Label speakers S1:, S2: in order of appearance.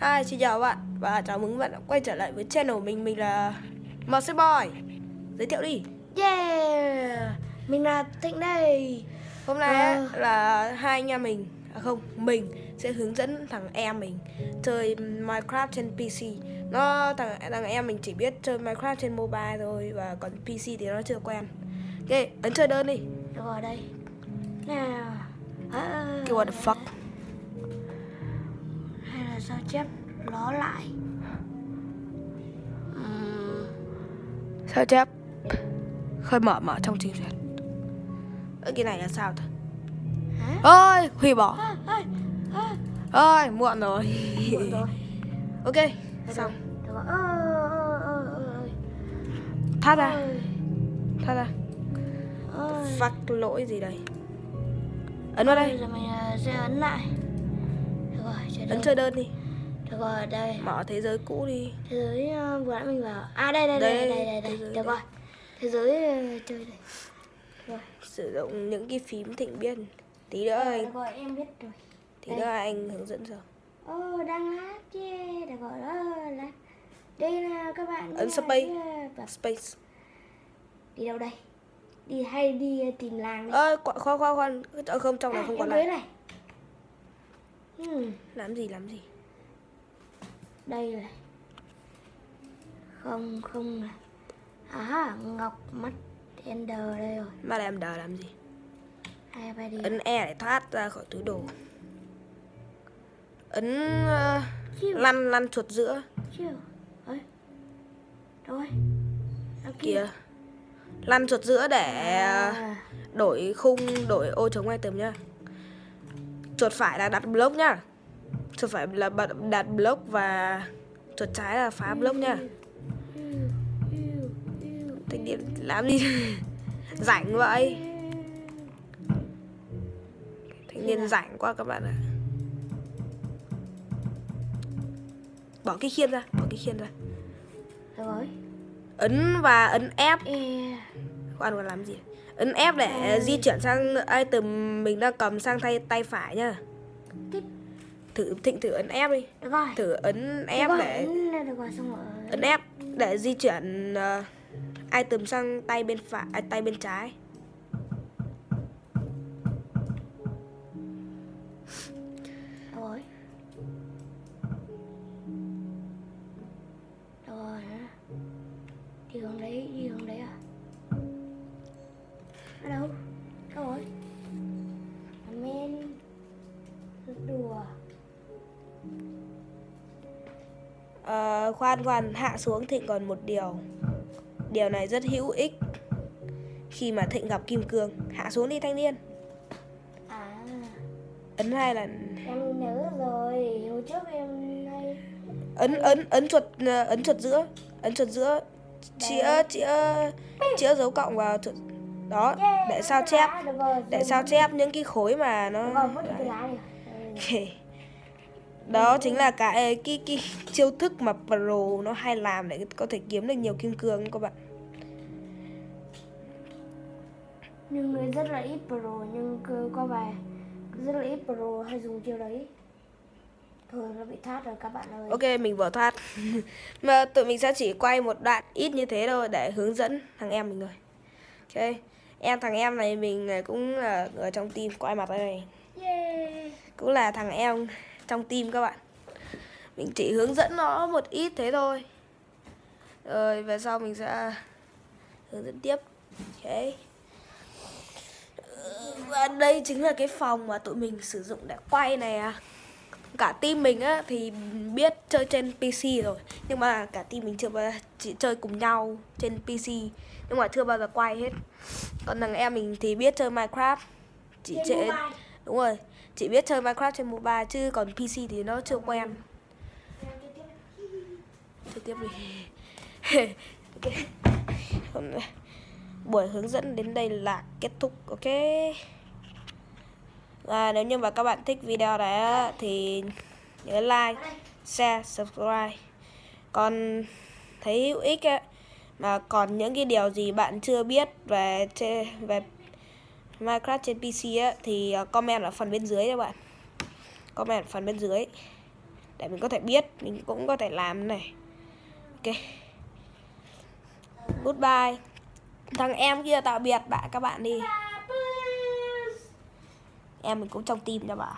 S1: Hi, xin chào bạn. Và chào mừng bạn đã quay trở lại với channel mình. Mình là MC Boy. Giới thiệu đi.
S2: Yeah. Mình là Thịnh đây.
S1: Hôm nay
S2: Ờ.
S1: á, là hai anh em mình. À không, mình sẽ hướng dẫn thằng em mình chơi Minecraft trên PC Nó, thằng, thằng em mình chỉ biết chơi Minecraft trên mobile thôi Và còn PC thì nó chưa quen. Ok, ấn chơi đơn đi.
S2: Rồi đây. Nào. À,
S1: Kêu what the fuck
S2: là sao chép? Nó lại. Ừm,
S1: Sao chép? Khơi mở mở trong trình duyệt. Ơ cái này là sao ta?
S2: Hả?
S1: Ôi, hủy bỏ.
S2: À, à, à,
S1: Ôi, muộn rồi.
S2: Muộn rồi.
S1: Ok, xong.
S2: Rồi, rồi.
S1: Thoát ra, thoát ra. Fuck lỗi gì đây? Ấn vào đây.
S2: Giờ mình ờ, sẽ ấn lại Được rồi, chơi
S1: Ấn
S2: đơn
S1: chơi đơn đi.
S2: Được rồi, đây.
S1: Mở thế giới cũ đi.
S2: Thế giới ờ, vừa nãy mình vào À đây, đây, đây,
S1: Đây,
S2: đây, đây,
S1: thế
S2: đây,
S1: giới
S2: Được rồi Thế giới ờ, chơi đây Rồi.
S1: Sử dụng những cái phím thịnh biết Tí nữa
S2: Được
S1: anh
S2: rồi, em biết rồi.
S1: Tí
S2: đây.
S1: nữa anh hướng dẫn cho.
S2: Ô, đang hát yeah. Được rồi, đó là Đây là các bạn
S1: Ấn space.
S2: Và
S1: Space.
S2: Đi đâu đây? Đi hay đi ờ, tìm làng đi.
S1: Ơ, khoan khoan khoan. Ờ, Không, trong này
S2: À,
S1: không có
S2: này hmm,
S1: Làm gì, làm gì?
S2: Đây này. Không, không này. À, ngọc mắt Ender đây rồi.
S1: Mà em đờ làm gì?
S2: Đi.
S1: Ấn E để thoát ra khỏi túi đồ. Ấn ờ,
S2: Chiêu,
S1: lăn lăn chuột giữa.
S2: Ơi rồi Đằng
S1: Kìa. Lăn chuột giữa để ờ,
S2: à,
S1: đổi khung đổi ô chống item nhá chuột phải là đặt block nhá chuột phải là bật đặt block và chuột trái là phá block nhá thanh niên làm gì? Rảnh vậy? Thanh niên rảnh quá các bạn ạ. Bỏ cái khiên ra bỏ cái khiên ra.
S2: Rồi.
S1: Ấn và ấn F.
S2: E,
S1: khoan còn làm gì. Ấn F để di chuyển sang item mình đang cầm sang tay tay phải nhá. Thử thịnh thử ấn F đi.
S2: Rồi.
S1: Thử ấn F để
S2: ấn-
S1: F để di chuyển ờ, item sang tay bên phải à, tay bên trái.
S2: Rồi. Rồi? Đi hướng đấy,
S1: khoan khoan hạ xuống thịnh còn một điều. Điều này rất hữu ích khi mà thịnh gặp kim cương. Hạ xuống đi thanh niên.
S2: À.
S1: Ấn hai lần.
S2: Em nhớ rồi Hồi trước em hay
S1: ấn ấn ấn chuột ờ, ấn chuột giữa ấn chuột giữa. Chĩa chĩa chĩa dấu cộng vào chuột đó
S2: Yeah,
S1: để sao chép
S2: rồi,
S1: để sao chép những cái khối mà nó
S2: Được
S1: đó chính là cái cái cái chiêu thức mà pro nó hay làm để có thể kiếm được nhiều kim cương các bạn.
S2: Nhưng người rất là ít pro nhưng có vài rất là ít pro hay dùng chiêu đấy. Thôi nó bị thoát rồi các bạn ơi.
S1: Ok mình vừa thoát. Mà tụi mình sẽ chỉ quay một đoạn ít như thế thôi để hướng dẫn thằng em mình rồi. Ok em thằng em này mình cũng là ở trong team quay mặt đây này.
S2: Yeah.
S1: cũng là thằng em trong team các bạn. Mình chỉ hướng dẫn nó một ít thế thôi. Rồi về sau mình sẽ hướng dẫn tiếp. Ok. Và đây chính là cái phòng mà tụi mình sử dụng để quay này à. Cả team mình á thì biết chơi trên PC rồi. Nhưng mà cả team mình chưa bao giờ chỉ chơi cùng nhau trên PC nhưng mà chưa bao giờ quay hết. Còn thằng em mình thì biết chơi Minecraft. Chỉ
S2: Trên
S1: chơi
S2: mobile
S1: đúng rồi. Chị biết chơi Minecraft trên mobile chứ còn PC thì nó chưa quen. Chơi tiếp đi. Ok. Buổi hướng dẫn đến đây là kết thúc ok? Và nếu như mà các bạn thích video này thì nhớ like share subscribe. Còn thấy hữu ích ấy, mà còn những cái điều gì bạn chưa biết về về Minecraft trên PC á, thì ờ, comment ở phần bên dưới các bạn. Comment ở phần bên dưới. Để mình có thể biết mình cũng có thể làm này. Ok. Goodbye. Thằng em kia tạm biệt bạn các bạn đi. Em mình cũng trong tim cho bạn